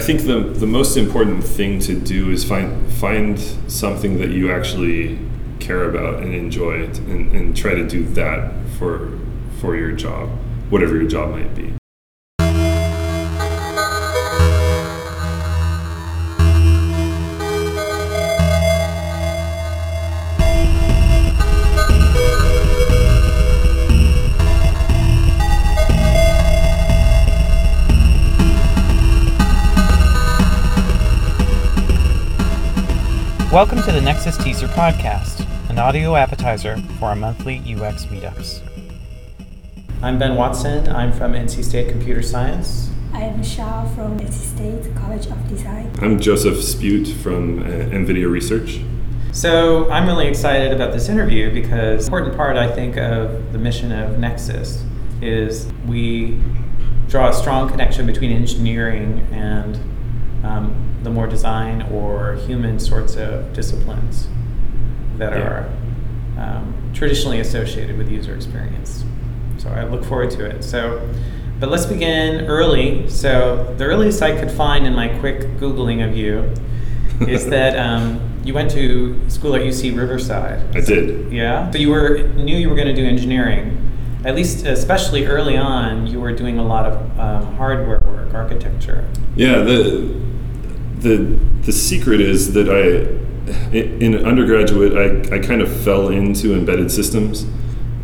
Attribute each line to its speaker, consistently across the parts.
Speaker 1: I think the the most important thing to do is find find something that you actually care about and enjoy, and, and try to do that for for your job, whatever your job might be.
Speaker 2: Welcome to the NexUX Teaser Podcast, an audio appetizer for our monthly UX meetups. I'm Ben Watson. I'm from NC State Computer Science.
Speaker 3: I am Shah from NC State College of Design.
Speaker 1: I'm Josef Spjut from uh, NVIDIA Research.
Speaker 2: So I'm really excited about this interview because an important part, I think, of the mission of NexUX is we draw a strong connection between engineering and um, the more design or human sorts of disciplines that
Speaker 1: Yeah.
Speaker 2: are um, traditionally associated with user experience. So I look forward to it. So, but let's begin early. So the earliest I could find in my quick googling of you is that um, you went to school at UC Riverside.
Speaker 1: I did.
Speaker 2: Yeah. So you were knew you were going to do engineering. At least, especially early on, you were doing a lot of um, hardware work, architecture.
Speaker 1: Yeah, the the the secret is that I in undergraduate I, I kind of fell into embedded systems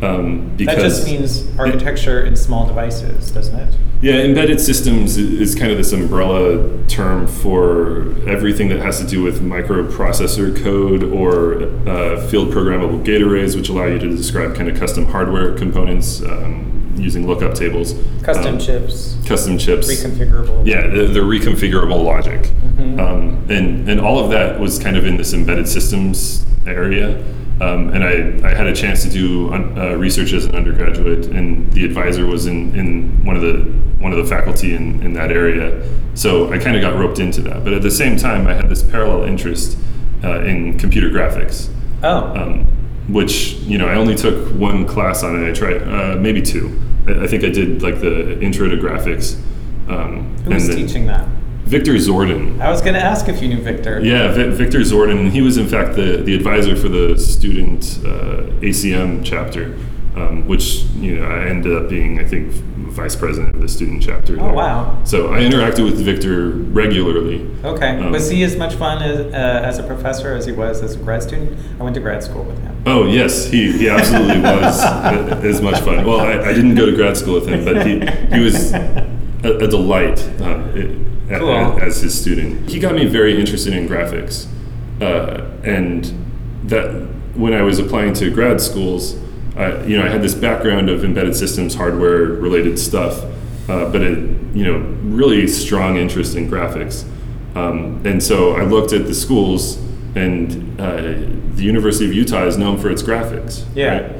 Speaker 1: um, because
Speaker 2: that just means architecture in small devices, doesn't it?
Speaker 1: yeah embedded systems is kind of this umbrella term for everything that has to do with microprocessor code or uh, field programmable gate arrays which allow you to describe kind of custom hardware components um, using lookup tables
Speaker 2: Custom
Speaker 1: Um,
Speaker 2: chips,
Speaker 1: custom chips
Speaker 2: reconfigurable.
Speaker 1: yeah, the, the reconfigurable logic,
Speaker 2: Mhm.
Speaker 1: um, and and all of that was kind of in this embedded systems area. Um, and I, I had a chance to do un, uh, research as an undergraduate, and the advisor was in, in one of the one of the faculty in, in that area. So I kind of got roped into that. But at the same time, I had this parallel interest uh, in computer graphics
Speaker 2: Oh,
Speaker 1: um, which you know I only took one class on it. I tried uh, maybe two. I, think I did like the intro to graphics. Um,
Speaker 2: who was teaching that?
Speaker 1: Victor Zordan.
Speaker 2: I was going to ask if you knew Victor.
Speaker 1: Yeah, Vi- Victor Zordan. He was in fact the, the advisor for the student uh, ACM chapter, um, which you know I ended up being I think vice president of the student chapter.
Speaker 2: Oh
Speaker 1: there.
Speaker 2: wow.
Speaker 1: So I interacted with Victor regularly.
Speaker 2: Okay.
Speaker 1: Um,
Speaker 2: was he as much fun as, uh, as a professor as he was as a grad student? I went to grad school with him.
Speaker 1: Oh yes, he, he absolutely was uh, as much fun. Well, I, I didn't go to grad school with him, but he, he was a, a delight uh, a-
Speaker 2: Cool.
Speaker 1: as his student. He got me very interested in graphics, uh, and that when I was applying to grad schools, I, you know, I had this background of embedded systems, hardware related stuff, uh, but it, you know, really strong interest in graphics. Um, and so I looked at the schools, and uh, the University of Utah is known for its graphics.
Speaker 2: Yeah.
Speaker 1: right?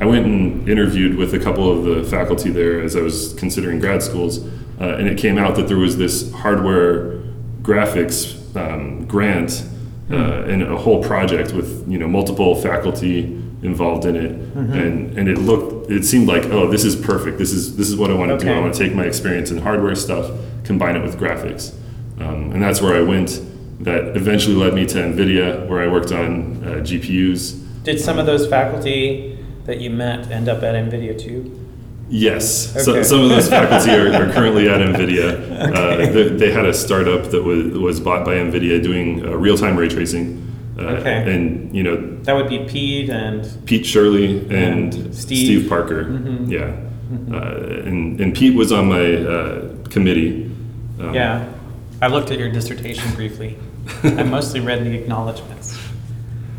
Speaker 1: I went and interviewed with a couple of the faculty there as I was considering grad schools, uh, and it came out that there was this hardware graphics um, grant uh, and a whole project with you know multiple faculty involved in it, and and it looked it seemed like oh this is perfect this is this is what I want to do I want to take my experience in hardware stuff combine it with graphics, um, and that's where I went. That eventually led me to NVIDIA, where I worked on uh, GPUs.
Speaker 2: Did some of those faculty that you met end up at NVIDIA too?
Speaker 1: Yes, so, some of those faculty are, are currently at NVIDIA. Uh, they, they had a startup that was, was bought by NVIDIA doing uh, real-time ray tracing. Uh,
Speaker 2: Okay.
Speaker 1: And, you know,
Speaker 2: That would be Pete and
Speaker 1: Pete Shirley and,
Speaker 2: And
Speaker 1: Steve,
Speaker 2: Steve.
Speaker 1: Parker.
Speaker 2: Mhm.
Speaker 1: Yeah. Uh, and, and Pete was on my uh, committee. Um,
Speaker 2: yeah. I looked at your dissertation briefly. I mostly read the acknowledgments.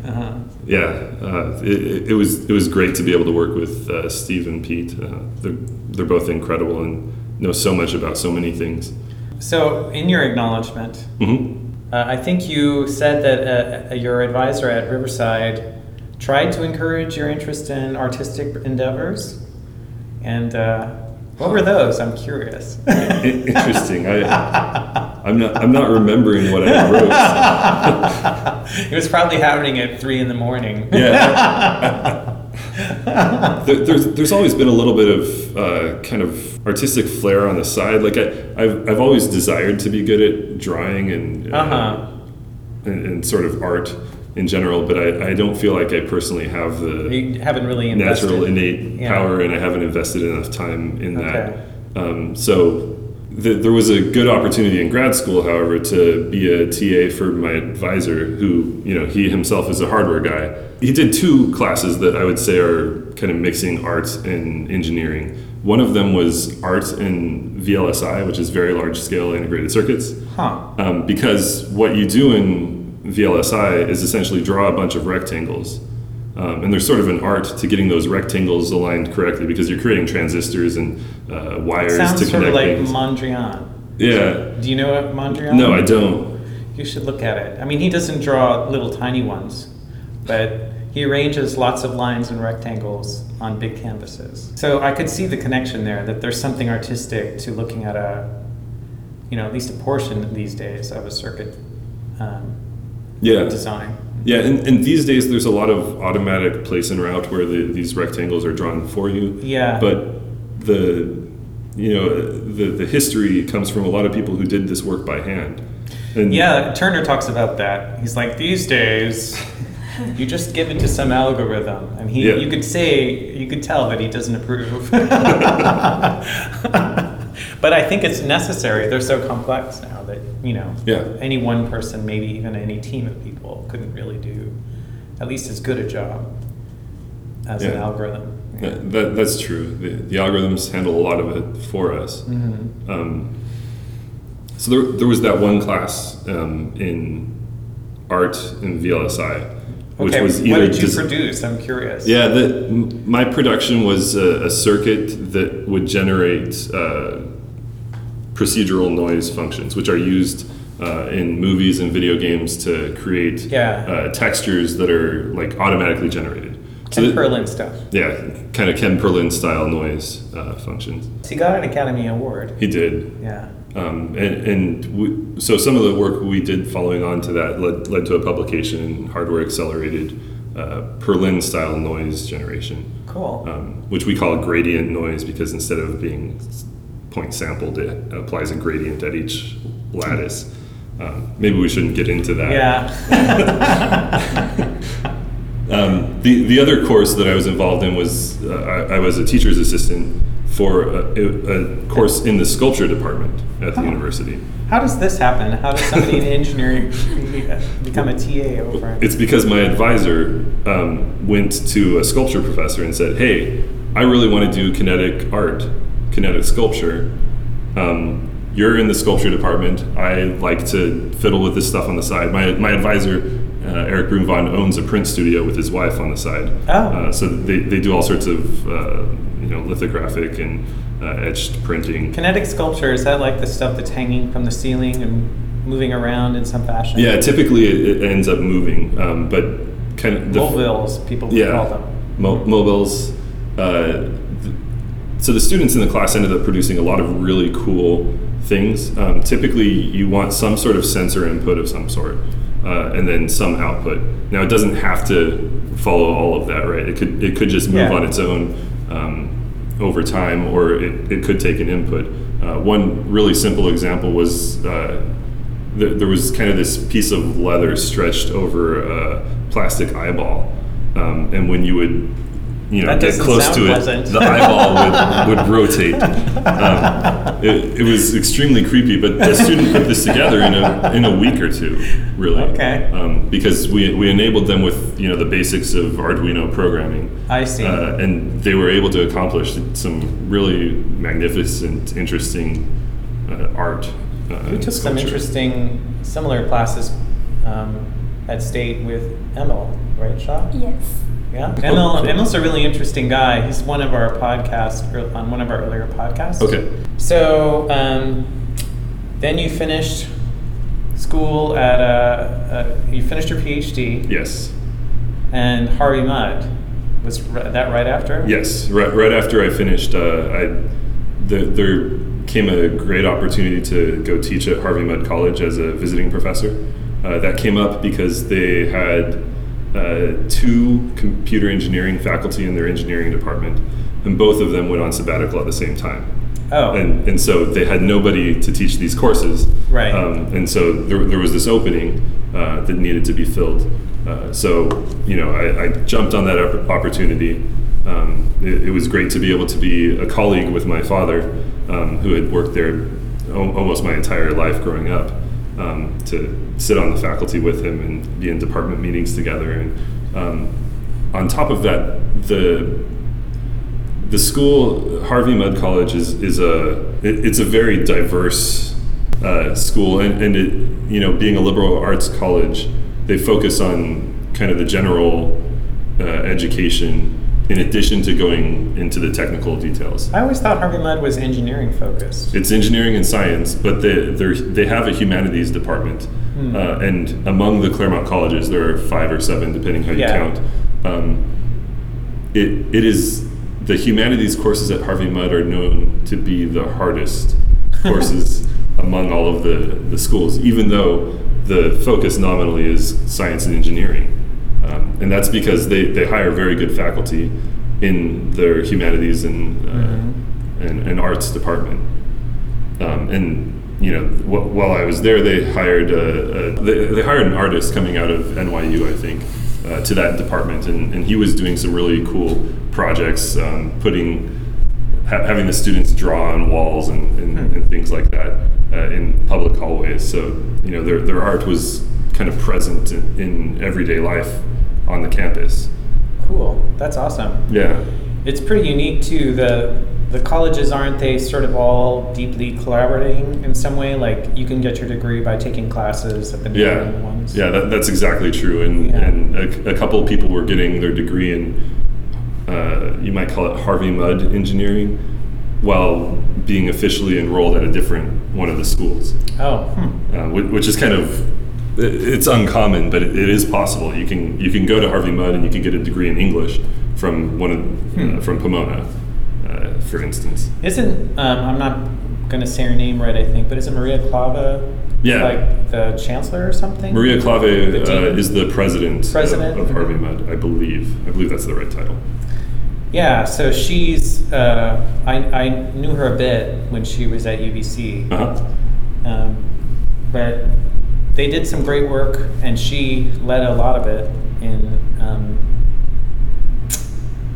Speaker 2: Uh-huh.
Speaker 1: Yeah, uh, it, it was it was great to be able to work with uh, Steve and Pete. Uh, they're, they're both incredible and know so much about so many things.
Speaker 2: So, in your acknowledgement,
Speaker 1: hmm
Speaker 2: uh, I think you said that uh, your advisor at Riverside tried to encourage your interest in artistic endeavors. And uh, what were those? I'm curious.
Speaker 1: Interesting. I, I'm not. I'm not remembering what I wrote.
Speaker 2: it was probably happening at three in the morning.
Speaker 1: Yeah. there, there's there's always been a little bit of uh, kind of artistic flair on the side. Like I, I've I've always desired to be good at drawing and uh,
Speaker 2: Uh-huh.
Speaker 1: and, and sort of art in general, but I, I don't feel like I personally have the
Speaker 2: You haven't really invested.
Speaker 1: natural innate
Speaker 2: Yeah.
Speaker 1: power, and I haven't invested enough time in
Speaker 2: Okay.
Speaker 1: that. Um, so th- there was a good opportunity in grad school, however, to be a TA for my advisor, who you know he himself is a hardware guy. He did two classes that I would say are kind of mixing art and engineering. One of them was art in VLSI, which is very large scale integrated circuits
Speaker 2: Huh.
Speaker 1: um, because what you do in VLSI is essentially draw a bunch of rectangles. Um, and there's sort of an art to getting those rectangles aligned correctly because you're creating transistors and uh, wires
Speaker 2: Sounds
Speaker 1: to
Speaker 2: sort
Speaker 1: connect
Speaker 2: of like
Speaker 1: things.
Speaker 2: Mondrian.
Speaker 1: yeah.
Speaker 2: Do you know what Mondrian?
Speaker 1: No, I don't.
Speaker 2: You should look at it. I mean, he doesn't draw little tiny ones, but he arranges lots of lines and rectangles on big canvases. So I could see the connection there that there's something artistic to looking at a, you know, at least a portion these days of a circuit um,
Speaker 1: Yeah.
Speaker 2: design.
Speaker 1: Yeah, and, and these days there's a lot of automatic place and route where the, these rectangles are drawn for you.
Speaker 2: Yeah.
Speaker 1: But the you know the the history comes from a lot of people who did this work by hand. And
Speaker 2: Yeah, Turner talks about that. He's like, these days, you just give it to some algorithm, and he,
Speaker 1: Yeah.
Speaker 2: you could say, you could tell that he doesn't approve. but I think it's necessary. They're so complex now you know,
Speaker 1: Yeah.
Speaker 2: any one person, maybe even any team of people, couldn't really do at least as good a job as an
Speaker 1: Yeah.
Speaker 2: algorithm.
Speaker 1: That, that, that's true. The, the algorithms handle a lot of it for us.
Speaker 2: Mhm.
Speaker 1: Um, so there, there was that one class um, in art in VLSI, which
Speaker 2: Okay,
Speaker 1: was
Speaker 2: what did you
Speaker 1: des-
Speaker 2: produce? I'm curious.
Speaker 1: Yeah, the, m- my production was a, a circuit that would generate uh, procedural noise functions, which are used uh, in movies and video games to create
Speaker 2: Yeah.
Speaker 1: uh, textures that are like automatically generated.
Speaker 2: Ken
Speaker 1: that-
Speaker 2: Perlin stuff.
Speaker 1: yeah, kind of Ken Perlin style noise uh, functions.
Speaker 2: So he got an Academy Award.
Speaker 1: He did.
Speaker 2: Yeah.
Speaker 1: Um, and and we, so some of the work we did following on to that led, led to a publication in hardware accelerated uh, Perlin style noise generation,
Speaker 2: Cool.
Speaker 1: um, which we call gradient noise because instead of being point sampled, it applies a gradient at each lattice. Um, maybe we shouldn't get into that.
Speaker 2: Yeah.
Speaker 1: Um, the the other course that I was involved in was uh, I, I was a teacher's assistant for a, a, course in the sculpture department at the
Speaker 2: Oh.
Speaker 1: university.
Speaker 2: How does this happen? How does somebody in engineering become a TA over?
Speaker 1: It's because my advisor um, went to a sculpture professor and said, "Hey, I really want to do kinetic art, kinetic sculpture. Um, you're in the sculpture department. I like to fiddle with this stuff on the side. My my advisor, uh, Erik Brunvand, owns a print studio with his wife on the side.
Speaker 2: Oh.
Speaker 1: Uh, so they, they do all sorts of uh, you know lithographic and uh, etched printing.
Speaker 2: Kinetic sculpture is that like the stuff that's hanging from the ceiling and moving around in some fashion?
Speaker 1: Yeah, typically it, it ends up moving, um, but kind of the
Speaker 2: Mobiles, people
Speaker 1: yeah,
Speaker 2: call them.
Speaker 1: Mo- mobiles. Uh, so the students in the class ended up producing a lot of really cool things. Um, typically, you want some sort of sensor input of some sort, uh, and then some output. Now, it doesn't have to follow all of that, right? It could it could just move
Speaker 2: Yeah.
Speaker 1: on its own um, over time, or it, it could take an input. Uh, one really simple example was. Uh, there, there was kind of this piece of leather stretched over a plastic eyeball, um, and when you would, you know,
Speaker 2: That
Speaker 1: get
Speaker 2: doesn't
Speaker 1: close
Speaker 2: sound
Speaker 1: to
Speaker 2: pleasant.
Speaker 1: it, the eyeball would, would rotate. Um, it, it was extremely creepy, but the student put this together in a in a week or two, really.
Speaker 2: Okay.
Speaker 1: Um, because we we enabled them with you know the basics of Arduino programming.
Speaker 2: I see.
Speaker 1: Uh, and they were able to accomplish some really magnificent, interesting uh, art. Uh,
Speaker 2: we took some
Speaker 1: sculpture.
Speaker 2: interesting similar classes um, at State with Emil, right, Shaw?
Speaker 3: Yes.
Speaker 2: Yeah. Emil, Emil's a really interesting guy. He's one of our podcasts, on one of our earlier podcasts.
Speaker 1: Okay.
Speaker 2: So um, then you finished school at a, a, you finished your PhD,
Speaker 1: Yes.
Speaker 2: and Harvey Mudd was r- that right after?
Speaker 1: Yes. Right, right after I finished, uh, I the, there came a great opportunity to go teach at Harvey Mudd College as a visiting professor. Uh, that came up because they had uh, two computer engineering faculty in their engineering department, and both of them went on sabbatical at the same time.
Speaker 2: Oh.
Speaker 1: And, and so they had nobody to teach these courses.
Speaker 2: Right.
Speaker 1: Um, and so there, there was this opening uh, that needed to be filled. Uh, so, you know, I, I jumped on that opportunity. Um, it, it was great to be able to be a colleague with my father, um, who had worked there almost my entire life growing up, um, to sit on the faculty with him and be in department meetings together. And um, on top of that, the the school Harvey Mudd College is is a it, it's a very diverse uh, school, and, and it you know being a liberal arts college, they focus on kind of the general uh, education in addition to going into the technical details.
Speaker 2: I always thought Harvey Mudd was engineering focused.
Speaker 1: It's engineering and science, but they they're, have a humanities department,
Speaker 2: Hmm.
Speaker 1: uh, and among the Claremont colleges, there are five or seven, depending how you
Speaker 2: Yeah.
Speaker 1: count. Um, it it is the humanities courses at Harvey Mudd are known to be the hardest courses among all of the the schools, even though the focus nominally is science and engineering, and that's because they they hire very good faculty in their humanities and uh,
Speaker 2: Mhm.
Speaker 1: and, and arts department. Um, and you know, wh- while I was there, they hired a, a, they, they hired an artist coming out of NYU, I think, uh, to that department, and, and he was doing some really cool projects, um, putting ha- having the students draw on walls and, and,
Speaker 2: Hmm.
Speaker 1: and things like that uh, in public hallways. So you know, their their art was kind of present in, in everyday life on the campus.
Speaker 2: Cool. That's awesome.
Speaker 1: Yeah.
Speaker 2: It's pretty unique too. The the colleges aren't they sort of all deeply collaborating in some way? Like you can get your degree by taking classes at the
Speaker 1: Yeah,
Speaker 2: ones.
Speaker 1: yeah, that, that's exactly true. And
Speaker 2: Yeah.
Speaker 1: and a, a couple of people were getting their degree in, uh, you might call it Harvey Mudd engineering, while being officially enrolled at a different one of the schools,
Speaker 2: Oh. Hmm.
Speaker 1: uh, which, which is kind of it's uncommon, but it, it is possible. You can you can go to Harvey Mudd and you can get a degree in English from one of
Speaker 2: Hmm.
Speaker 1: uh, from Pomona, uh, for instance.
Speaker 2: Isn't um, I'm not going to say her name right, I think, but isn't Maria Klawe
Speaker 1: Yeah.
Speaker 2: like the chancellor or something?
Speaker 1: Maria Klawe
Speaker 2: The
Speaker 1: uh, is the president, of-
Speaker 2: President?
Speaker 1: of, Harvey Mudd, I believe. I believe that's the right title.
Speaker 2: Yeah, so she's uh, I I knew her a bit when she was at UBC.
Speaker 1: Uh-huh.
Speaker 2: Um, but they did some great work, and she led a lot of it in, um,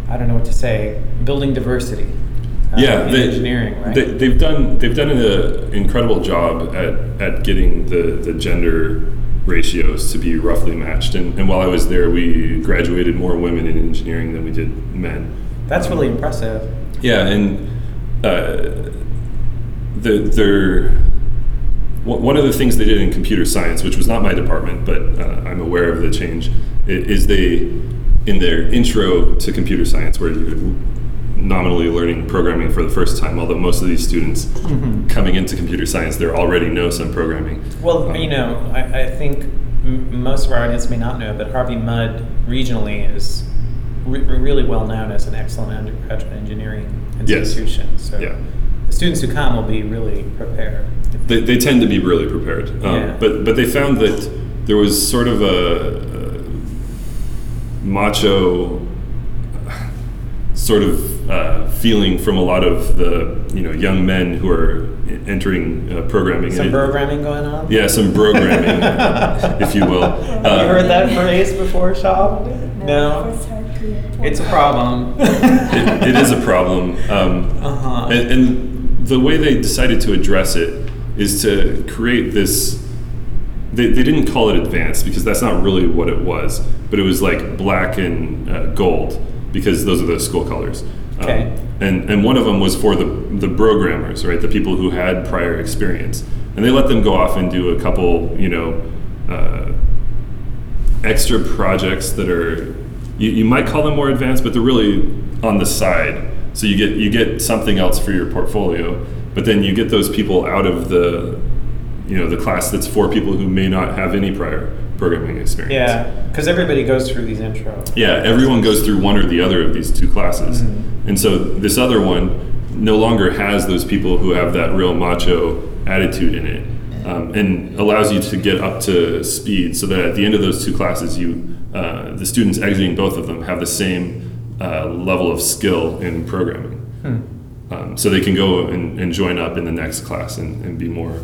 Speaker 2: I don't know what to say, building diversity. uh,
Speaker 1: yeah,
Speaker 2: in
Speaker 1: they,
Speaker 2: engineering, right?
Speaker 1: They, they've done they've done an incredible job at, at getting the, the gender ratios to be roughly matched. And, and while I was there, we graduated more women in engineering than we did men.
Speaker 2: That's really impressive.
Speaker 1: Yeah, and uh, the, they're one one of the things they did in computer science, which was not my department, but uh, I'm aware of the change, is they in their intro to computer science, where you're nominally learning programming for the first time, although most of these students coming into computer science, they already know some programming.
Speaker 2: Well,
Speaker 1: Um,
Speaker 2: you know, I, I think m- most of our audience may not know, but Harvey Mudd regionally is re- really well known as an excellent undergraduate engineering
Speaker 1: Yes.
Speaker 2: institution. So
Speaker 1: Yeah.
Speaker 2: the students who come will be really prepared.
Speaker 1: They, they tend to be really prepared. Um,
Speaker 2: Yeah.
Speaker 1: But but they found that there was sort of a, a macho sort of uh, feeling from a lot of the you know young men who are entering uh, programming.
Speaker 2: Some
Speaker 1: And it-
Speaker 2: programming going on?
Speaker 1: Yeah, some programming, if you will.
Speaker 2: Have
Speaker 1: Uh,
Speaker 2: you heard that phrase before, Shab? No.
Speaker 3: First heard to-
Speaker 2: It's a problem.
Speaker 1: it, it is a problem. Um,
Speaker 2: Uh-huh.
Speaker 1: and, and the way they decided to address it is to create this. They, they didn't call it advanced because that's not really what it was, but it was like black and uh, gold because those are the school colors. Um,
Speaker 2: Okay.
Speaker 1: and, and one of them was for the, the programmers, right? The people who had prior experience. And they let them go off and do a couple, you know, uh, extra projects that are you, you might call them more advanced, but they're really on the side. So you get you get something else for your portfolio, but then you get those people out of the you know the class that's for people who may not have any prior programming experience.
Speaker 2: yeah, because everybody goes through these intros.
Speaker 1: Yeah, everyone goes through one or the other of these two classes.
Speaker 2: Mhm.
Speaker 1: And so this other one no longer has those people who have that real macho attitude in it um, and allows you to get up to speed so that at the end of those two classes, you uh, the students exiting both of them have the same uh, level of skill in programming.
Speaker 2: Hmm.
Speaker 1: Um, so they can go and, and join up in the next class and, and be more,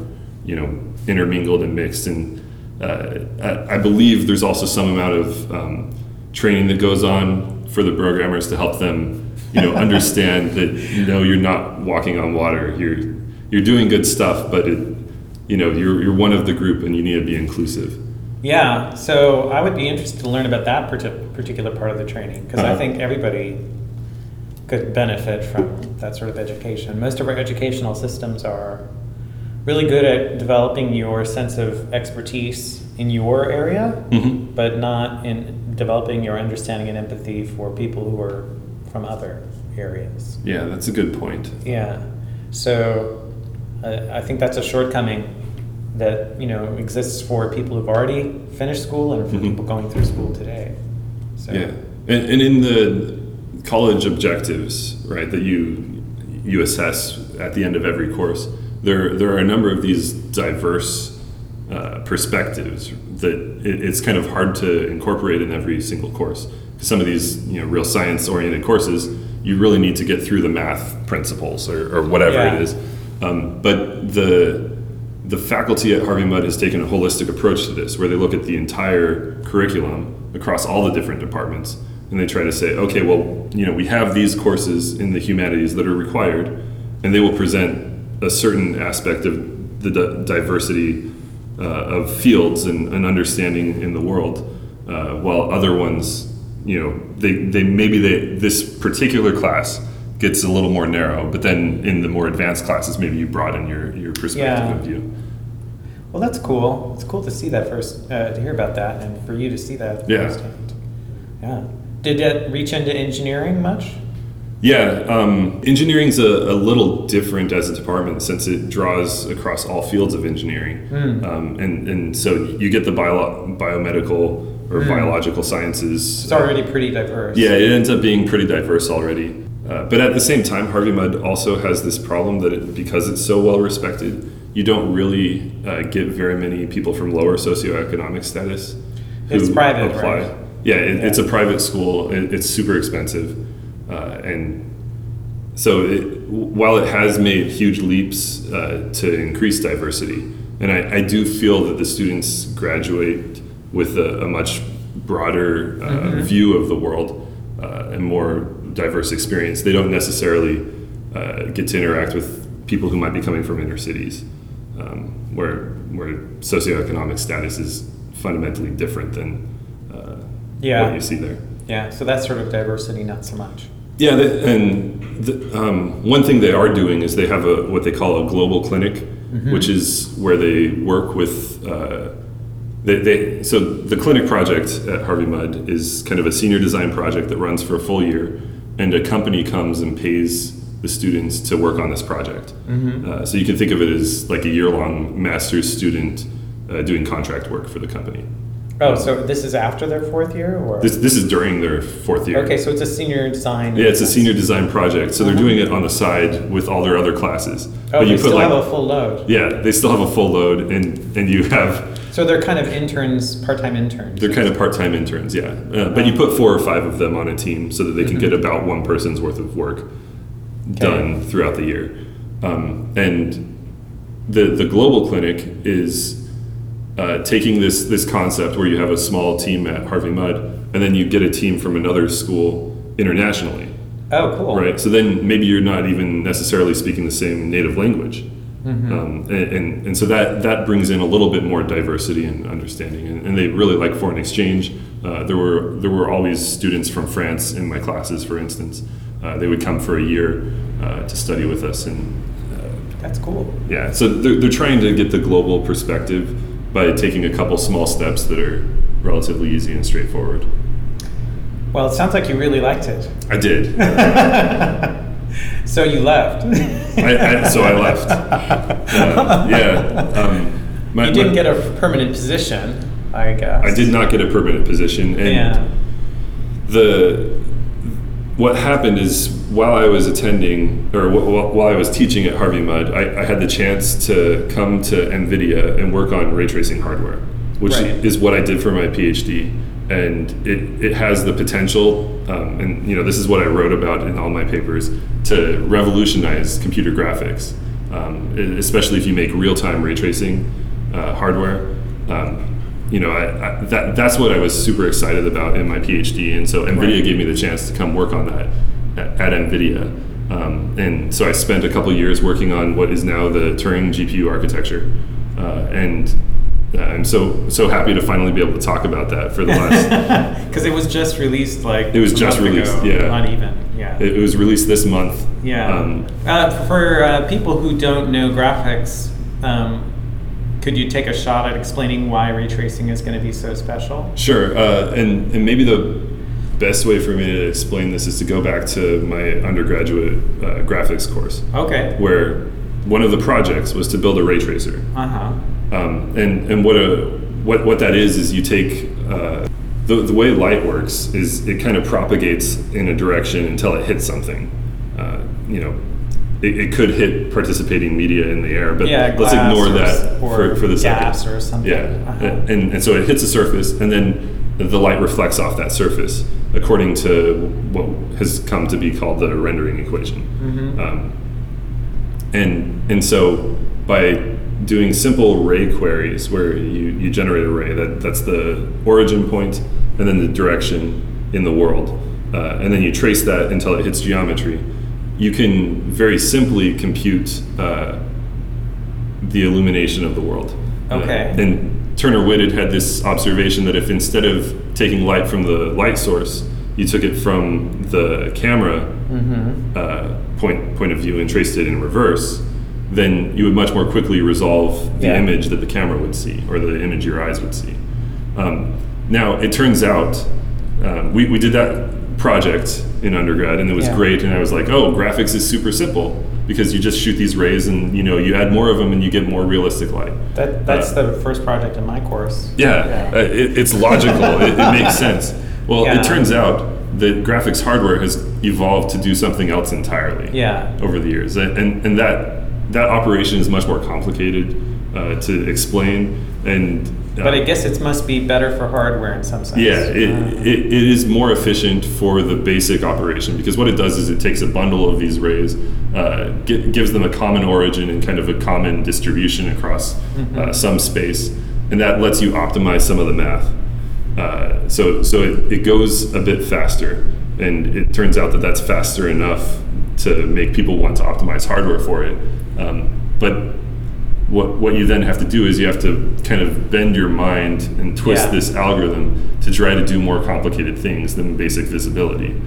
Speaker 1: you know, intermingled and mixed. And uh, I, I believe there's also some amount of um, training that goes on for the programmers to help them, you know, understand that you know you're not walking on water. You're you're doing good stuff, but it, you know, you're you're one of the group, and you need to be inclusive.
Speaker 2: Yeah, so I would be interested to learn about that parti- particular part of the training because I
Speaker 1: Uh-huh.
Speaker 2: think everybody could benefit from that sort of education. Most of our educational systems are really good at developing your sense of expertise in your area,
Speaker 1: Mm-hmm.
Speaker 2: but not in developing your understanding and empathy for people who are from other areas.
Speaker 1: Yeah, that's a good point.
Speaker 2: Yeah. So uh, I think that's a shortcoming that you know exists for people who've already finished school and for
Speaker 1: Mhm.
Speaker 2: people going through school today. So
Speaker 1: Yeah, and, and in the college objectives, right, that you you assess at the end of every course, there there are a number of these diverse uh, perspectives that it, it's kind of hard to incorporate in every single course. Some of these, you know, real science oriented courses, you really need to get through the math principles or, or whatever
Speaker 2: Yeah.
Speaker 1: it is. Um, but the the faculty at Harvey Mudd has taken a holistic approach to this, where they look at the entire curriculum across all the different departments, and they try to say, okay, well, you know, we have these courses in the humanities that are required, and they will present a certain aspect of the di- diversity uh, of fields and, and understanding in the world, uh, while other ones, you know, they, they maybe they this particular class gets a little more narrow, but then in the more advanced classes, maybe you broaden your, your perspective
Speaker 2: Yeah.
Speaker 1: of view.
Speaker 2: well, that's cool. It's cool to see that first, uh, to hear about that, and for you to see that
Speaker 1: Yeah.
Speaker 2: firsthand. Yeah. Did that reach into engineering much?
Speaker 1: Yeah, um, engineering's a, a little different as a department since it draws across all fields of engineering.
Speaker 2: Hmm.
Speaker 1: Um, and, and so you get the bio, biomedical or
Speaker 2: Hmm.
Speaker 1: biological sciences.
Speaker 2: It's already pretty diverse.
Speaker 1: Yeah, it ends up being pretty diverse already. Uh, but at the same time, Harvey Mudd also has this problem that it, because it's so well respected, you don't really uh, get very many people from lower socioeconomic status who
Speaker 2: It's private,
Speaker 1: apply.
Speaker 2: right?
Speaker 1: Yeah, it, it's a private school. It, it's super expensive, uh, and so it, while it has made huge leaps uh, to increase diversity, and I, I do feel that the students graduate with a, a much broader uh,
Speaker 2: Mhm.
Speaker 1: view of the world uh, and more diverse experience. They don't necessarily uh, get to interact with people who might be coming from inner cities, um, where where socioeconomic status is fundamentally different than
Speaker 2: Yeah.
Speaker 1: what you see there.
Speaker 2: Yeah, so that's sort of diversity, not so much.
Speaker 1: Yeah, they, and the, um, one thing they are doing is they have a what they call a global clinic, which is where they work with. Uh, they, they so the clinic project at Harvey Mudd is kind of a senior design project that runs for a full year, and a company comes and pays the students to work on this project. Uh, so you can think of it as like a year long master's student uh, doing contract work for the company.
Speaker 2: Oh, so this is after their fourth year, or
Speaker 1: This this is during their fourth year.
Speaker 2: okay, so it's a senior design.
Speaker 1: Yeah, it's a senior design project, so they're doing it on the side with all their other classes.
Speaker 2: Oh, they still have a full load.
Speaker 1: yeah, they still have a full load, and and you have
Speaker 2: So they're kind of interns, part-time interns.
Speaker 1: they're kind of part time interns, yeah. Uh, but you put four or five of them on a team so that they can get about one person's worth of work done throughout the year, um, and the the global clinic is uh, taking this this concept where you have a small team at Harvey Mudd, and then you get a team from another school internationally.
Speaker 2: Oh, cool.
Speaker 1: Right. So then maybe you're not even necessarily speaking the same native language. Um, and, and, and so that, that brings in a little bit more diversity and understanding. And, and they really like foreign exchange. Uh, there, were, there were always students from France in my classes, for instance. Uh, they would come for a year uh, to study with us. And
Speaker 2: That's cool.
Speaker 1: yeah, so they're, they're trying to get the global perspective by taking a couple small steps that are relatively easy and straightforward.
Speaker 2: Well, it sounds like you really liked it.
Speaker 1: I did.
Speaker 2: So you left.
Speaker 1: I, I, so I left. Uh, yeah. Um, my-
Speaker 2: you didn't
Speaker 1: my-
Speaker 2: get a permanent position, I guess.
Speaker 1: I did not get a permanent position, and
Speaker 2: Yeah.
Speaker 1: the what happened is while I was attending or wh- wh- while I was teaching at Harvey Mudd, I, I had the chance to come to NVIDIA and work on ray tracing hardware, which
Speaker 2: Right.
Speaker 1: is what I did for my PhD. and it, it has the potential, um, and you know this is what I wrote about in all my papers, to revolutionize computer graphics, um, especially if you make real-time ray tracing uh, hardware. Um, you know, I, I, that that's what I was super excited about in my PhD, and so NVIDIA
Speaker 2: Right.
Speaker 1: gave me the chance to come work on that at, at NVIDIA. Um, and so I spent a couple years working on what is now the Turing GPU architecture, uh, and uh, I'm so so happy to finally be able to talk about that for the last.
Speaker 2: Because it was just released like
Speaker 1: It was just released,
Speaker 2: ago.
Speaker 1: yeah.
Speaker 2: Not even, yeah.
Speaker 1: it, it was released this month.
Speaker 2: yeah.
Speaker 1: Um,
Speaker 2: uh, for uh, people who don't know graphics, um, could you take a shot at explaining why ray tracing is going to be so special?
Speaker 1: Sure, uh, and and maybe the best way for me to explain this is to go back to my undergraduate uh, graphics course,
Speaker 2: Okay.
Speaker 1: where one of the projects was to build a ray tracer.
Speaker 2: Uh huh.
Speaker 1: Um, and and what a what what that is is you take uh, the the way light works is it kind of propagates in a direction until it hits something. Uh, you know, it, it could hit participating media in the air, but
Speaker 2: Yeah,
Speaker 1: let's ignore that for for the
Speaker 2: gas
Speaker 1: second.
Speaker 2: or something.
Speaker 1: Yeah,
Speaker 2: Uh-huh.
Speaker 1: and and so it hits a surface, and then the light reflects off that surface according to what has come to be called the rendering equation.
Speaker 2: Mhm.
Speaker 1: Um, and and so by doing simple ray queries where you, you generate a ray that that's the origin point and then the direction in the world uh, and then you trace that until it hits geometry you can very simply compute uh, the illumination of the world Uh,
Speaker 2: Okay.
Speaker 1: and turner whitted had this observation that if instead of taking light from the light source you took it from the camera
Speaker 2: Mm-hmm.
Speaker 1: uh, point point of view and traced it in reverse, then you would much more quickly resolve the
Speaker 2: Yeah.
Speaker 1: image that the camera would see or the image your eyes would see. Um, now it turns out um, we we did that project in undergrad and it was
Speaker 2: Yeah.
Speaker 1: great and I was like, oh, graphics is super simple because you just shoot these rays and you know you add more of them and you get more realistic light.
Speaker 2: That, that's
Speaker 1: Uh,
Speaker 2: the first project in my course.
Speaker 1: yeah, uh, it, it's logical. it, it makes sense. Well,
Speaker 2: Yeah.
Speaker 1: it turns out that graphics hardware has evolved to do something else entirely.
Speaker 2: Yeah.
Speaker 1: Over the years, and and, and that that operation is much more complicated uh, to explain, and. Uh,
Speaker 2: But I guess it must be better for hardware in some sense.
Speaker 1: yeah, it,
Speaker 2: Uh,
Speaker 1: it, it is more efficient for the basic operation because what it does is it takes a bundle of these rays, uh, gi- gives them a common origin and kind of a common distribution across
Speaker 2: Mm-hmm.
Speaker 1: uh, some space, and that lets you optimize some of the math. Uh, so so it, it goes a bit faster, and it turns out that that's faster enough to make people want to optimize hardware for it. Um, but what what you then have to do is you have to kind of bend your mind and twist
Speaker 2: Yeah.
Speaker 1: this algorithm to try to do more complicated things than basic visibility.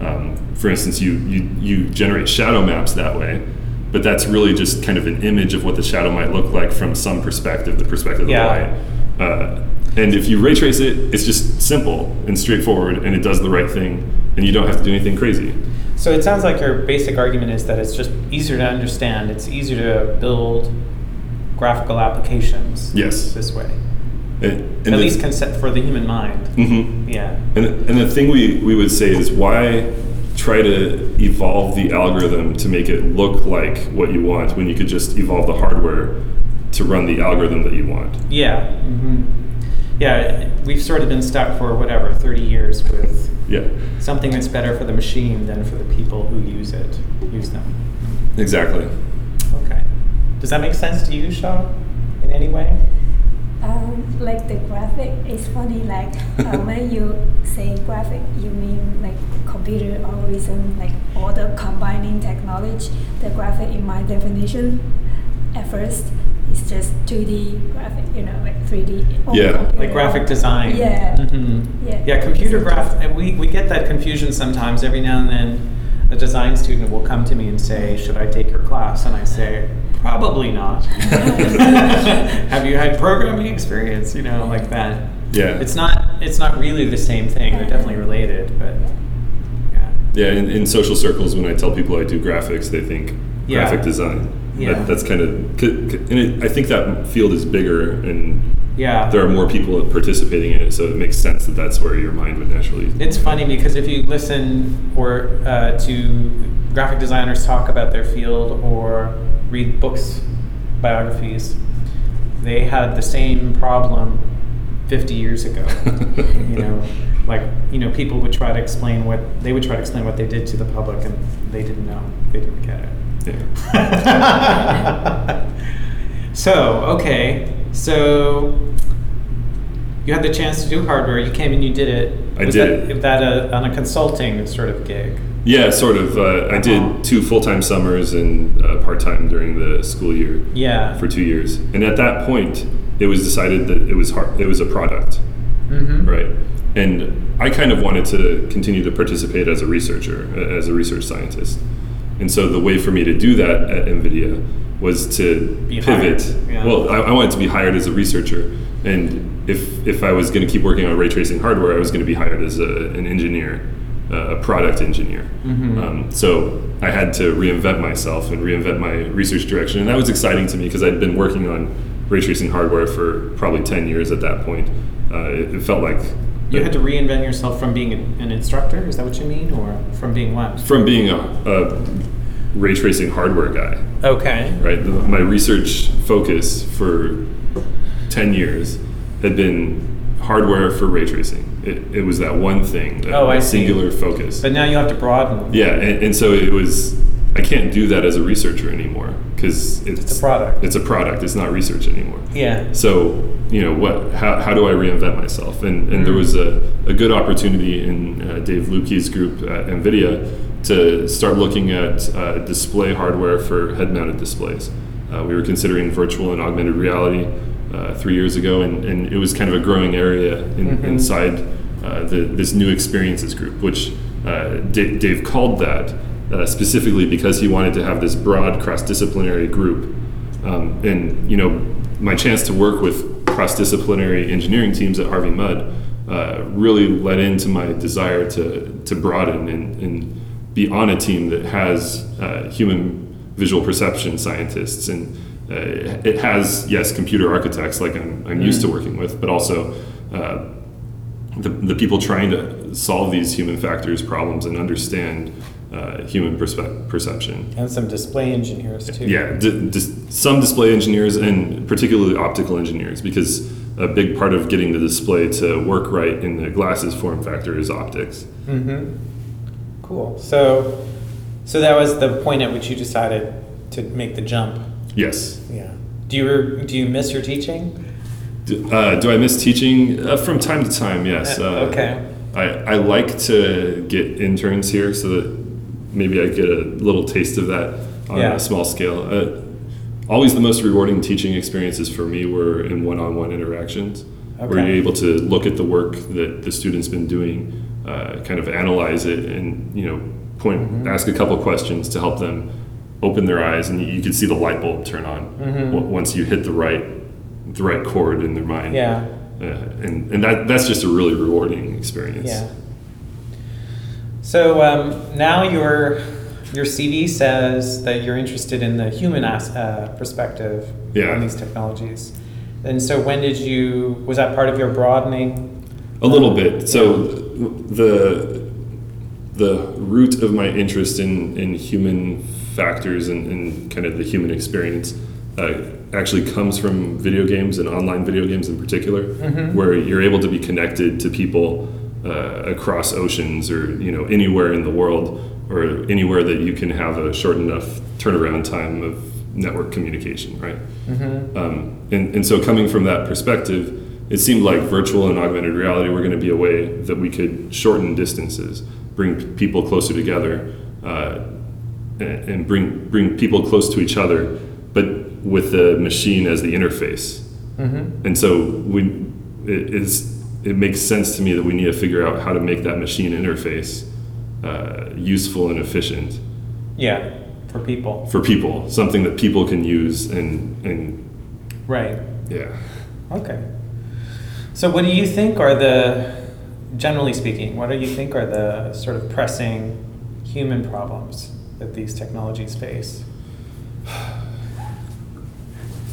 Speaker 1: Um, for instance, you, you you generate shadow maps that way, but that's really just kind of an image of what the shadow might look like from some perspective, the perspective
Speaker 2: Yeah.
Speaker 1: of light. Uh, and if you ray trace it, it's just simple and straightforward, and it does the right thing, and you don't have to do anything crazy.
Speaker 2: So it sounds like your basic argument is that it's just easier to understand. It's easier to build graphical applications.
Speaker 1: Yes.
Speaker 2: This way,
Speaker 1: And, and
Speaker 2: at least concept for the human mind.
Speaker 1: Mhm.
Speaker 2: Yeah.
Speaker 1: And, and the thing we, we would say is why try to evolve the algorithm to make it look like what you want when you could just evolve the hardware to run the algorithm that you want.
Speaker 2: Yeah. hmm Yeah. We've sort of been stuck for whatever thirty years with
Speaker 1: Yeah,
Speaker 2: something that's better for the machine than for the people who use it. Use them.
Speaker 1: exactly.
Speaker 2: Okay. Does that make sense to you, Shaw, in any way?
Speaker 3: Um, like the graphic is funny. Like uh, when you say graphic, you mean like computer algorithm, like all the combining technology. The graphic, in my definition, at first, is just 2D graphic. You know, like 3D.
Speaker 1: Yeah.
Speaker 3: computer.
Speaker 2: Like graphic design.
Speaker 3: Yeah.
Speaker 2: hmm
Speaker 3: Yeah.
Speaker 2: Yeah, computer
Speaker 3: So
Speaker 2: graph. and We, we get that confusion sometimes. Every now and then, a design student will come to me and say, "Should I take your class?" And I say, "Probably not." Have you had programming experience? You know, like that.
Speaker 1: Yeah.
Speaker 2: It's not. It's not really the same thing. They're definitely related, but yeah.
Speaker 1: Yeah, in, in social circles, when I tell people I do graphics, they think
Speaker 2: Yeah.
Speaker 1: graphic design.
Speaker 2: Yeah.
Speaker 1: That, that's kind of, and it, I think that field is bigger and
Speaker 2: Yeah.
Speaker 1: there are more people participating in it, so it makes sense that that's where your mind would naturally.
Speaker 2: It's funny because if you listen or uh, to graphic designers talk about their field or read books, biographies, they had the same problem 50 years ago. you know, like you know, people would try to explain what they would try to explain what they did to the public, and they didn't know, they didn't get it.
Speaker 1: Yeah.
Speaker 2: so okay, so you had the chance to do hardware. You came and you did it.
Speaker 1: I
Speaker 2: Was
Speaker 1: did
Speaker 2: That, that a, on a consulting sort of gig.
Speaker 1: Yeah, sort of. Uh, I did two full time summers and uh, part time during the school year
Speaker 2: Yeah.
Speaker 1: for two years. And at that point, it was decided that it was hard, it was a product,
Speaker 2: mm-hmm.
Speaker 1: right? And I kind of wanted to continue to participate as a researcher, as a research scientist. And so the way for me to do that at NVIDIA was to
Speaker 2: Be
Speaker 1: pivot.
Speaker 2: yeah.
Speaker 1: Well, I, I wanted to be hired as a researcher. And if, if I was going to keep working on ray tracing hardware, I was going to be hired as a, an engineer, a product engineer.
Speaker 2: Mhm.
Speaker 1: Um, so I had to reinvent myself and reinvent my research direction. And that was exciting to me because I'd been working on ray tracing hardware for probably 10 years at that point. Uh, it, it felt like
Speaker 2: You had to reinvent yourself from being an instructor. Is that what you mean, or from being what?
Speaker 1: from being a, a ray tracing hardware guy,
Speaker 2: Okay.
Speaker 1: right? The, my research focus for 10 years had been hardware for ray tracing. It, it was that one thing, that
Speaker 2: Oh, I see.
Speaker 1: singular focus.
Speaker 2: But now you have to broaden.
Speaker 1: yeah, and, and so it was, I can't do that as a researcher anymore because it's,
Speaker 2: It's a product.
Speaker 1: It's a product, it's not research anymore.
Speaker 2: Yeah.
Speaker 1: So, you know, what? How, how do I reinvent myself? And, and there
Speaker 2: Mm.
Speaker 1: was a, a good opportunity in uh, Dave Luebke's group at NVIDIA to start looking at uh, display hardware for head-mounted displays. Uh, we were considering virtual and augmented reality uh, three years ago, and, and it was kind of a growing area in,
Speaker 2: Mhm.
Speaker 1: inside uh, the, this new experiences group, which uh, D- Dave called that uh, specifically because he wanted to have this broad cross-disciplinary group um, and you know, my chance to work with cross-disciplinary engineering teams at Harvey Mudd uh, really led into my desire to to broaden and, and be on a team that has uh, human visual perception scientists and it has yes computer architects like I'm, I'm used to working with, but also uh, the, the people trying to solve these human factors problems and understand uh, human perspe- perception.
Speaker 2: And some display engineers too.
Speaker 1: Yeah, dis- some display engineers and particularly optical engineers, because a big part of getting the display to work right in the glasses form factor is optics.
Speaker 2: Mm-hmm. Cool. So, so that was the point at which you decided to make the jump.
Speaker 1: Yes.
Speaker 2: Yeah. Do you do you miss your teaching?
Speaker 1: D- uh, do I miss teaching? Uh, from time to time, yes.
Speaker 2: Uh,
Speaker 1: Uh,
Speaker 2: okay.
Speaker 1: I, I like to get interns here so that maybe I get a little taste of that on
Speaker 2: Yeah.
Speaker 1: a small scale. Uh, always the most rewarding teaching experiences for me were in one-on-one interactions where you're able to look at the work that the student's been doing, uh, kind of analyze it, and you know, point,
Speaker 2: Mhm.
Speaker 1: ask a couple questions to help them open their eyes, and you, can see the light bulb turn on
Speaker 2: Mhm.
Speaker 1: w- once you hit the right the right chord in their mind.
Speaker 2: Yeah.
Speaker 1: Uh, and and that that's just a really rewarding experience.
Speaker 2: Yeah. So um, now your your CV says that you're interested in the human as, uh, perspective
Speaker 1: Yeah.
Speaker 2: on these technologies. And so when did you was that part of your broadening?
Speaker 1: A little bit. So the the root of my interest in, in human factors and, and kind of the human experience uh, actually comes from video games and online video games in particular,
Speaker 2: Mhm.
Speaker 1: where you're able to be connected to people uh, across oceans or you know anywhere in the world or anywhere that you can have a short enough turnaround time of network communication, right?
Speaker 2: Mm-hmm.
Speaker 1: Um, and, and so, coming from that perspective, it seemed like virtual and augmented reality were going to be a way that we could shorten distances, bring people closer together, uh, and, bring bring people close to each other, but with the machine as the interface.
Speaker 2: Mm-hmm.
Speaker 1: And so, we it is it makes sense to me that we need to figure out how to make that machine interface uh, useful and efficient
Speaker 2: Yeah, for people.
Speaker 1: for people, something that people can use and and
Speaker 2: Right.
Speaker 1: yeah.
Speaker 2: Okay. So, what do you think are the, generally speaking, what do you think are the sort of pressing human problems that these technologies face?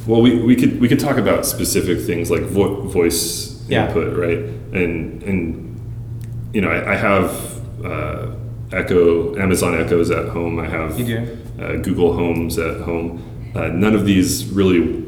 Speaker 1: Well, we, we could we could talk about specific things like vo- voice
Speaker 2: Yeah.
Speaker 1: input, right? And and you know, I, I have uh, Echo, Amazon Echoes at home. I have? Uh, Google Homes at home. Uh, none of these really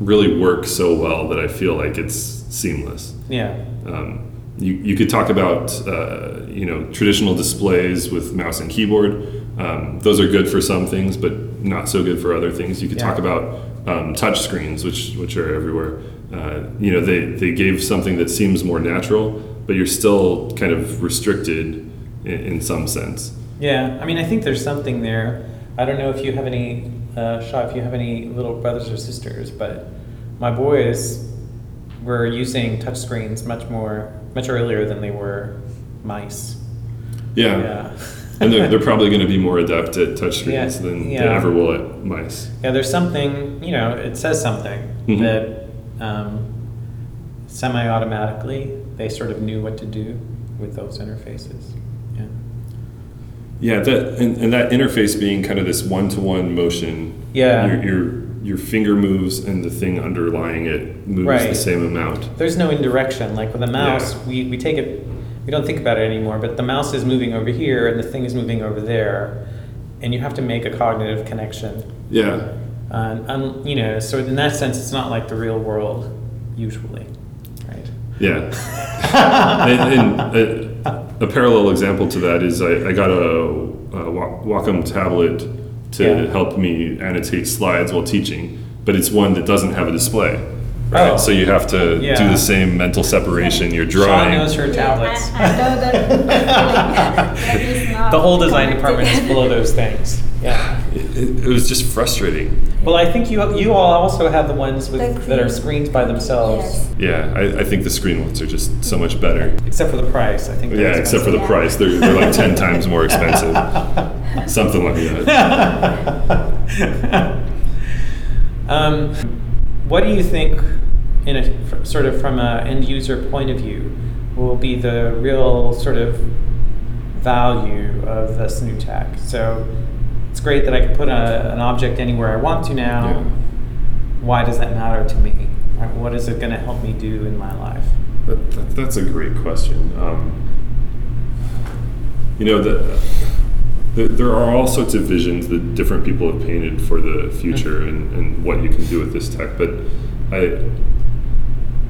Speaker 1: really work so well that I feel like it's seamless.
Speaker 2: Yeah.
Speaker 1: Um, you, you could talk about uh, you know traditional displays with mouse and keyboard. Um, those are good for some things, but not so good for other things. You could talk about um, touch screens, which which are everywhere. Uh, you know, they they gave something that seems more natural, but you're still kind of restricted in, in some sense.
Speaker 2: Yeah, I mean, I think there's something there. I don't know if you have any, uh, Shaw, if you have any little brothers or sisters, but my boys were using touchscreens much more, much earlier than they were mice.
Speaker 1: Yeah,
Speaker 2: Yeah.
Speaker 1: and they're, they're probably going to be more adept at touch screens
Speaker 2: Yeah,
Speaker 1: than they ever will at mice.
Speaker 2: yeah, there's something, you know, it says something
Speaker 1: Mhm.
Speaker 2: that um, semi automatically they sort of knew what to do with those interfaces. Yeah.
Speaker 1: Yeah, that and, and that interface being kind of this one-to-one motion.
Speaker 2: Yeah.
Speaker 1: Your, your your finger moves and the thing underlying it moves the same amount.
Speaker 2: There's no indirection. Like with a mouse,
Speaker 1: Yeah.
Speaker 2: we, we take it, we don't think about it anymore, but the mouse is moving over here and the thing is moving over there. And you have to make a cognitive connection.
Speaker 1: Yeah.
Speaker 2: Uh, um, you know, so in that sense, it's not like the real world, usually. Right?
Speaker 1: Yeah. and, and a, a parallel example to that is I, I got a, a Wacom tablet to
Speaker 2: Yeah.
Speaker 1: help me annotate slides while teaching, but it's one that doesn't have a display. Right?
Speaker 2: Oh.
Speaker 1: So you have to do the same mental separation. You're drawing.
Speaker 2: Sean
Speaker 1: drawing.
Speaker 2: knows her tablets.
Speaker 3: I, I know that, that is
Speaker 2: the whole design department is full of those things. Yeah.
Speaker 1: It, it was just frustrating.
Speaker 2: Well, I think you you all also have the ones with,
Speaker 3: The
Speaker 2: that are
Speaker 3: green-
Speaker 2: screens by themselves,
Speaker 3: Yes.
Speaker 1: Yeah, I, I think the screen ones are just so much better.
Speaker 2: except for the price. I think.
Speaker 1: Yeah, except for the
Speaker 3: Yeah.
Speaker 1: price. They're, they're like 10 times more expensive. Something like that.
Speaker 2: um, what do you think, in a sort of from an end user point of view, will be the real sort of value of this new tech? So it's great that I can put a, an object anywhere I want to now.
Speaker 1: Yeah.
Speaker 2: Why does that matter to me? Right, What is it going to help me do in my life?
Speaker 1: That, that, that's a great question. Um, you know, the, the, there are all sorts of visions that different people have painted for the future and, and what you can do with this tech. But I,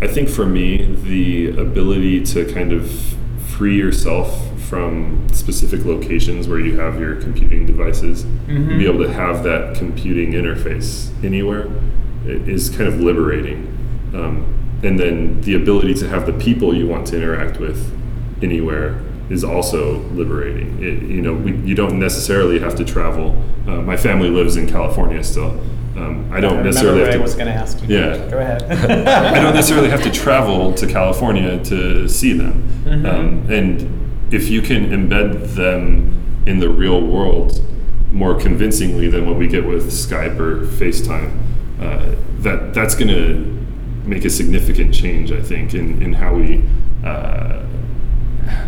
Speaker 1: I think for me, the ability to kind of free yourself from specific locations where you have your computing devices and be able to have that computing interface anywhere i- is kind of liberating. Um, and then the ability to have the people you want to interact with anywhere is also liberating. It, you know, we, you don't necessarily have to travel. Uh, my family lives in California still. Um, I don't
Speaker 2: remember
Speaker 1: necessarily have
Speaker 2: I
Speaker 1: to.
Speaker 2: was going to ask you.
Speaker 1: Yeah.
Speaker 2: Go ahead.
Speaker 1: I don't necessarily have to travel to California to see them.
Speaker 2: Mhm.
Speaker 1: Um, and if you can embed them in the real world more convincingly than what we get with Skype or FaceTime, uh, that that's going to make a significant change, I think, in, in how we uh,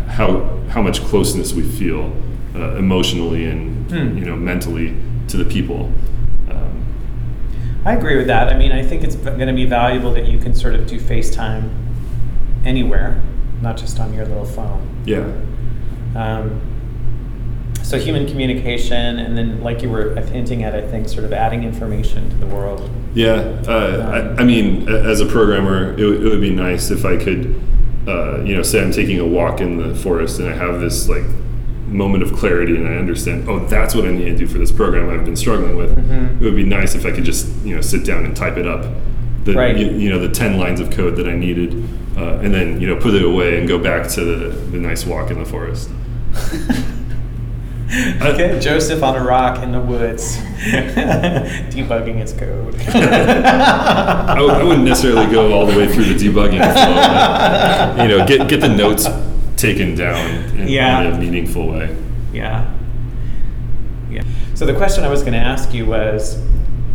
Speaker 1: how how much closeness we feel uh, emotionally and
Speaker 2: Hmm.
Speaker 1: you know mentally to the people. Um,
Speaker 2: I agree with that. I mean, I think it's going to be valuable that you can sort of do FaceTime anywhere, not just on your little phone.
Speaker 1: yeah.
Speaker 2: Um, so human communication, and then like you were hinting at, I think sort of adding information to the world.
Speaker 1: Yeah, uh, I, I mean, as a programmer, it, would- it would be nice if I could, uh, you know, say I'm taking a walk in the forest and I have this like moment of clarity and I understand, oh, that's what I need to do for this program I've been struggling with.
Speaker 2: Mhm.
Speaker 1: It would be nice if I could just, you know, sit down and type it up, the
Speaker 2: Right.
Speaker 1: you, you know the ten lines of code that I needed, uh, and then you know put it away and go back to the, the nice walk in the forest.
Speaker 2: Okay, Josef on a rock in the woods, debugging his code.
Speaker 1: I, w- I wouldn't necessarily go all the way through the debugging flow, but, you know, get get the notes taken down in,
Speaker 2: Yeah.
Speaker 1: in a meaningful way.
Speaker 2: Yeah. Yeah. So the question I was going to ask you was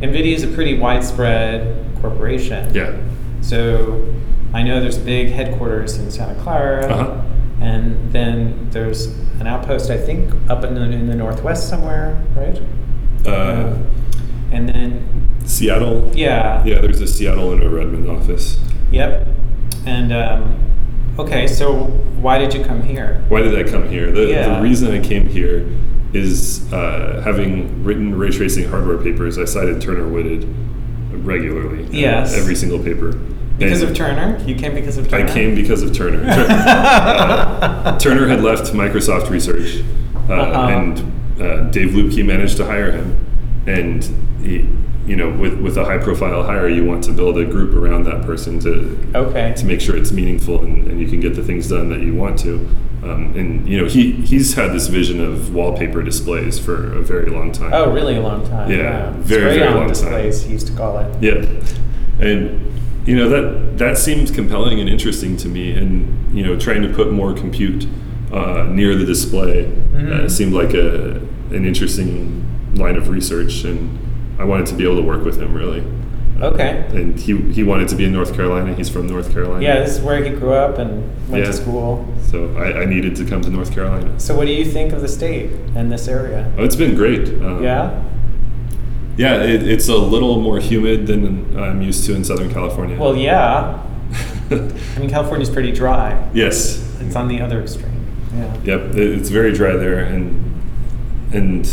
Speaker 2: NVIDIA is a pretty widespread corporation.
Speaker 1: Yeah.
Speaker 2: So I know there's big headquarters in Santa Clara,
Speaker 1: Uh-huh.
Speaker 2: and then there's an outpost, I think, up in the, in the northwest somewhere, right?
Speaker 1: Uh,
Speaker 2: and then,
Speaker 1: Seattle.
Speaker 2: yeah.
Speaker 1: Yeah, there's a Seattle and a Redmond office.
Speaker 2: Yep. And um, okay, so why did you come here?
Speaker 1: Why did I come here? The,
Speaker 2: Yeah.
Speaker 1: the reason I came here is uh, having written ray tracing hardware papers. I cited Turner Whitted regularly. uh,
Speaker 2: Yes.
Speaker 1: every single paper.
Speaker 2: Because
Speaker 1: And
Speaker 2: of Turner? You came because of
Speaker 1: I came because of Turner. Tur- uh, Turner had left Microsoft Research, uh,
Speaker 2: Uh-huh.
Speaker 1: and uh, Dave Luebke managed to hire him. And he, you know, with with a high profile hire, you want to build a group around that person to
Speaker 2: Okay.
Speaker 1: to make sure it's meaningful and, and you can get the things done that you want to. Um, and you know, he he's had this vision of wallpaper displays for a very long time.
Speaker 2: Oh, really a long time.
Speaker 1: Yeah,
Speaker 2: It's
Speaker 1: very, very long time.
Speaker 2: displays, he used to call it.
Speaker 1: Yeah, and you know that that seemed compelling and interesting to me, and you know, trying to put more compute uh, near the display uh,
Speaker 2: Mhm.
Speaker 1: seemed like a an interesting line of research, and I wanted to be able to work with him really.
Speaker 2: Okay.
Speaker 1: And he he wanted to be in North Carolina. He's from North Carolina.
Speaker 2: Yeah, this is where he grew up and went
Speaker 1: Yeah.
Speaker 2: to school.
Speaker 1: So I, I needed to come to North Carolina.
Speaker 2: So, what do you think of the state and this area?
Speaker 1: Oh, it's been great. Um,
Speaker 2: Yeah?
Speaker 1: Yeah, it, it's a little more humid than I'm used to in Southern California.
Speaker 2: Well, yeah. I mean, California's pretty dry.
Speaker 1: yes.
Speaker 2: It's on the other extreme. Yeah.
Speaker 1: Yep, it, it's very dry there, and and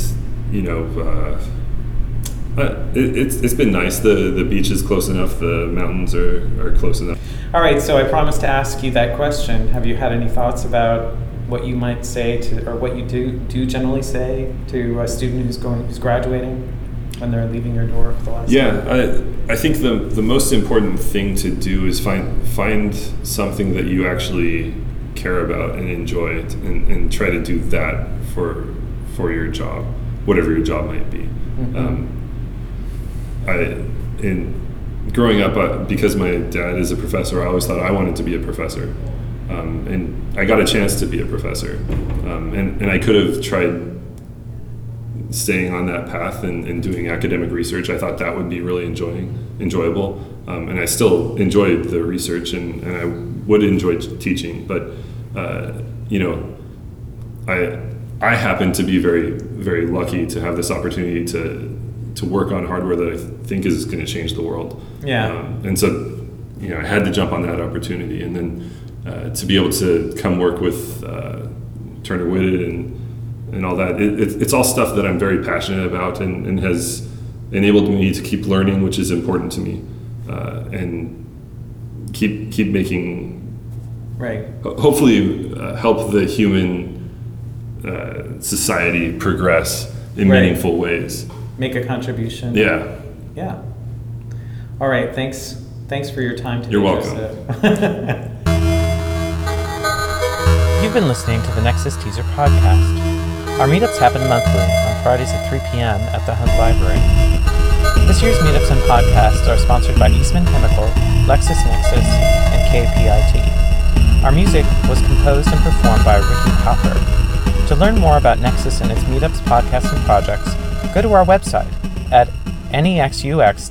Speaker 1: you know, uh, uh, it, it's it's been nice. the The beach is close enough. The mountains are, are close enough.
Speaker 2: All right, so I promised to ask you that question. Have you had any thoughts about what you might say to, or what you do do generally say to a student who's going, who's graduating, when they're leaving your door for the last
Speaker 1: Yeah,
Speaker 2: time?
Speaker 1: I I think the the most important thing to do is find find something that you actually care about and enjoy, it, and, and try to do that for for your job, whatever your job might be.
Speaker 2: Mhm.
Speaker 1: Um, I in growing up uh, because my dad is a professor. I always thought I wanted to be a professor, um, and I got a chance to be a professor, um, and and I could have tried staying on that path and, and doing academic research. I thought that would be really enjoying enjoyable, um, and I still enjoyed the research and, and I would enjoy teaching. But uh, you know, I I happen to be very very lucky to have this opportunity to to work on hardware that I think is going to change the world.
Speaker 2: Yeah.
Speaker 1: Um, and so, you know, I had to jump on that opportunity, and then uh, to be able to come work with uh, Turner Whitted and and all that. It, it, it's all stuff that I'm very passionate about, and, and has enabled me to keep learning, which is important to me, uh, and keep keep making
Speaker 2: Right.
Speaker 1: ho- hopefully uh, help the human uh, society progress in
Speaker 2: Right.
Speaker 1: meaningful ways.
Speaker 2: Make a contribution.
Speaker 1: Yeah.
Speaker 2: Yeah. All right. Thanks. Thanks for your time today.
Speaker 1: You're welcome.
Speaker 2: You've been listening to the NexUX Teaser podcast. Our meetups happen monthly on Fridays at 3 p.m. at the Hunt Library. This year's meetups and podcasts are sponsored by Eastman Chemical, LexisNexis, and KPIT. Our music was composed and performed by Ricky Popper. To learn more about NexUX and its meetups, podcasts, and projects, go to our website at nexux.ncsu.edu.